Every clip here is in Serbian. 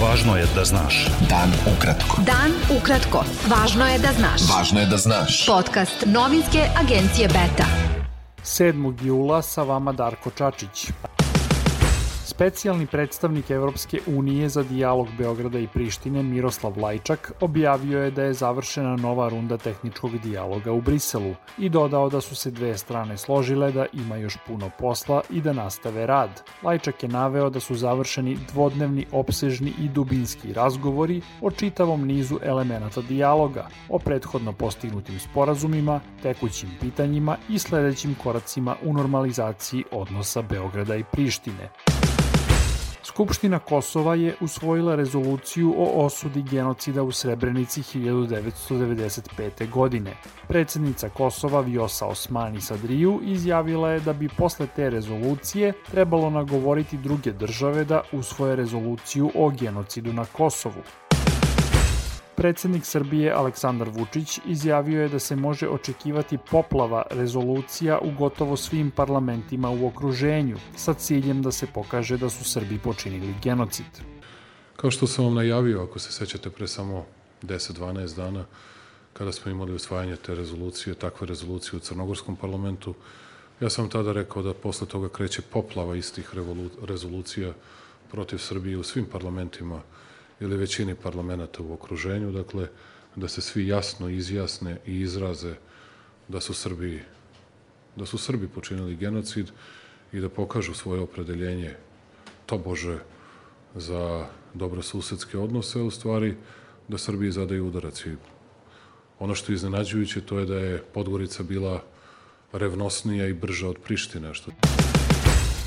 Važno je da znaš. Dan ukratko. Dan ukratko. Važno je da znaš. Važno je da znaš. Podcast novinske agencije Beta. 7. jula sa vama Darko Čačić. Specijalni predstavnik Evropske unije za dijalog Beograda i Prištine Miroslav Lajčak objavio je da je završena nova runda tehničkog dijaloga u Briselu i dodao da su se dve strane složile da ima još puno posla i da nastave rad. Lajčak je naveo da su završeni dvodnevni opsežni i dubinski razgovori o čitavom nizu elemenata dijaloga, o prethodno postignutim sporazumima, tekućim pitanjima i sledećim koracima u normalizaciji odnosa Beograda i Prištine. Skupština Kosova je usvojila rezoluciju o osudi genocida u Srebrenici 1995. godine. Predsednica Kosova Vjosa Osmani Sadriju izjavila je da bi posle te rezolucije trebalo nagovoriti druge države da usvoje rezoluciju o genocidu na Kosovu. Predsednik Srbije Aleksandar Vučić izjavio je da se može očekivati poplava rezolucija u gotovo svim parlamentima u okruženju sa ciljem da se pokaže da su Srbi počinili genocid. Kao što sam vam najavio, ako se sećate pre samo 10-12 dana, kada smo imali usvajanje te rezolucije, takve rezolucije u Crnogorskom parlamentu, ja sam tada rekao da posle toga kreće poplava istih rezolucija protiv Srbije u svim parlamentima ili većini parlamenta u okruženju, dakle, da se svi jasno izjasne i izraze da su Srbi, da su Srbi počinili genocid i da pokažu svoje opredeljenje tobože za dobrosusedske odnose, u stvari da Srbiji zadaju udarac. I ono što je iznenađujuće to je da je Podgorica bila revnosnija i brža od Prištine, što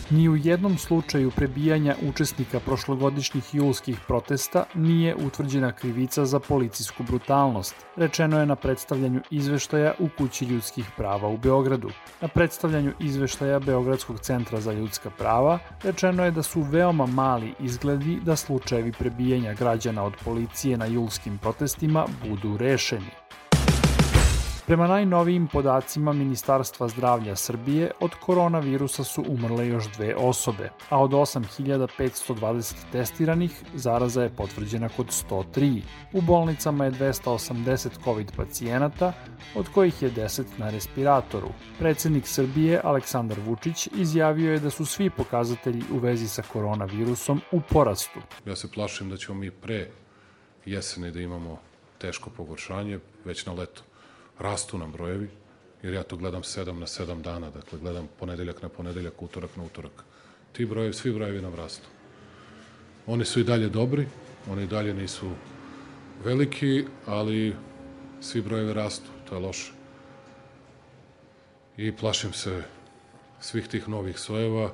Ni u jednom slučaju prebijanja učesnika prošlogodišnjih julskih protesta nije utvrđena krivica za policijsku brutalnost, rečeno je na predstavljanju izveštaja u Kući ljudskih prava u Beogradu. Na predstavljanju izveštaja Beogradskog centra za ljudska prava rečeno je da su veoma mali izgledi da slučajevi prebijanja građana od policije na julskim protestima budu rešeni. Prema najnovijim podacima Ministarstva zdravlja Srbije, od koronavirusa su umrle još dve osobe, a od 8520 testiranih zaraza je potvrđena kod 103. U bolnicama je 280 COVID pacijenata, od kojih je 10 na respiratoru. Predsednik Srbije Aleksandar Vučić izjavio je da su svi pokazatelji u vezi sa koronavirusom u porastu. Ja se plašim da ćemo mi pre jesene da imamo teško pogoršanje već na leto rastu nam brojevi, jer ja to gledam 7 na 7 dana, dakle gledam ponedeljak na ponedeljak, utorak na utorak. Ti brojevi, svi brojevi nam rastu. Oni su i dalje dobri, oni i dalje nisu veliki, ali svi brojevi rastu, to je loše. I plašim se svih tih novih sojeva,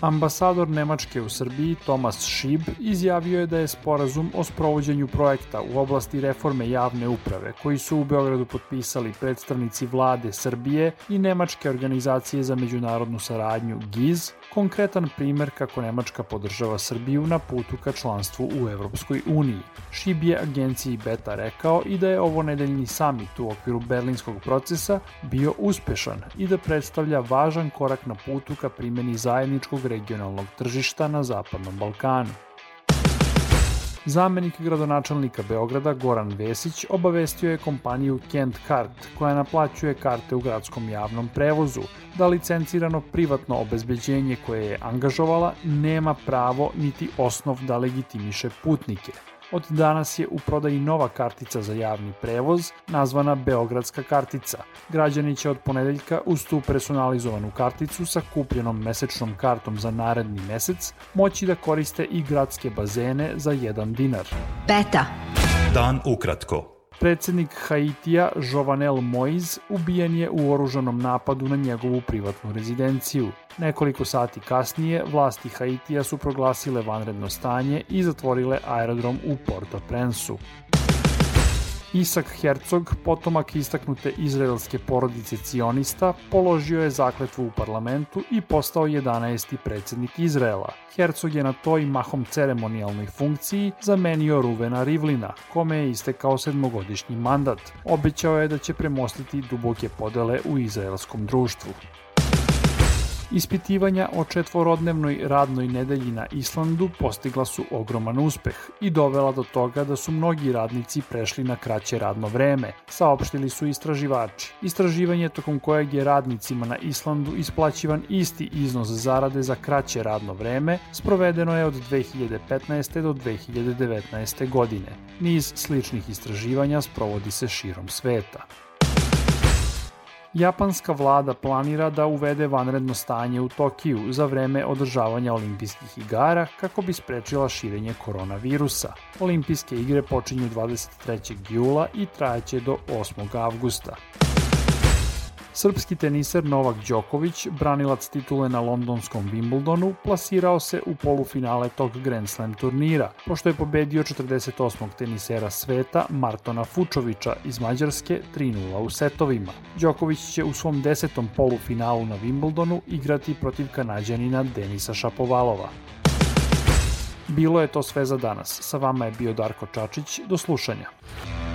Ambasador Nemačke u Srbiji Tomas Šib izjavio je da je sporazum o sprovođenju projekta u oblasti reforme javne uprave koji su u Beogradu potpisali predstavnici vlade Srbije i Nemačke organizacije za međunarodnu saradnju GIZ konkretan primer kako Nemačka podržava Srbiju na putu ka članstvu u Evropskoj uniji. Šib je agenciji Beta rekao i da je ovo nedeljni samit u okviru berlinskog procesa bio uspešan i da predstavlja važan korak na putu ka primjeni zajedničkog regionalnog tržišta na Zapadnom Balkanu. Zamenik gradonačelnika Beograda Goran Vesić obavestio je kompaniju Kent Kart koja naplaćuje karte u gradskom javnom prevozu da licencirano privatno obezbeđenje koje je angažovala nema pravo niti osnov da legitimiše putnike. Od danas je u prodaji nova kartica za javni prevoz, nazvana Beogradska kartica. Građani će od ponedeljka uz tu personalizovanu karticu sa kupljenom mesečnom kartom za naredni mesec moći da koriste i gradske bazene za 1 dinar. Beta. Dan ukratko. Predsednik Haitija Jovenel Moiz ubijen je u oružanom napadu na njegovu privatnu rezidenciju. Nekoliko sati kasnije vlasti Haitija su proglasile vanredno stanje i zatvorile aerodrom u Port-au-Prince-u. Isak Herzog, potomak istaknute izraelske porodice cionista, položio je zakletvu u parlamentu i postao 11. predsednik Izraela. Herzog je na toj mahom ceremonijalnoj funkciji zamenio Ruvena Rivlina, kome je istekao sedmogodišnji mandat. Obećao je da će premostiti duboke podele u izraelskom društvu. Ispitivanja o četvorodnevnoj radnoj nedelji na Islandu postigla su ogroman uspeh i dovela do toga da su mnogi radnici prešli na kraće radno vreme, saopštili su istraživači. Istraživanje tokom kojeg je radnicima na Islandu isplaćivan isti iznos zarade za kraće radno vreme sprovedeno je od 2015. do 2019. godine. Niz sličnih istraživanja sprovodi se širom sveta. Japanska vlada planira da uvede vanredno stanje u Tokiju za vreme održavanja olimpijskih igara kako bi sprečila širenje koronavirusa. Olimpijske igre počinju 23. jula i trajaće do 8. avgusta. Srpski teniser Novak Đoković, branilac titule na londonskom Wimbledonu, plasirao se u polufinale tog Grand Slam turnira, pošto je pobedio 48. tenisera sveta Martona Fučovića iz Mađarske 3-0 u setovima. Đoković će u svom desetom polufinalu na Wimbledonu igrati protiv kanadjanina Denisa Šapovalova. Bilo je to sve za danas. Sa vama je bio Darko Čačić. Do slušanja.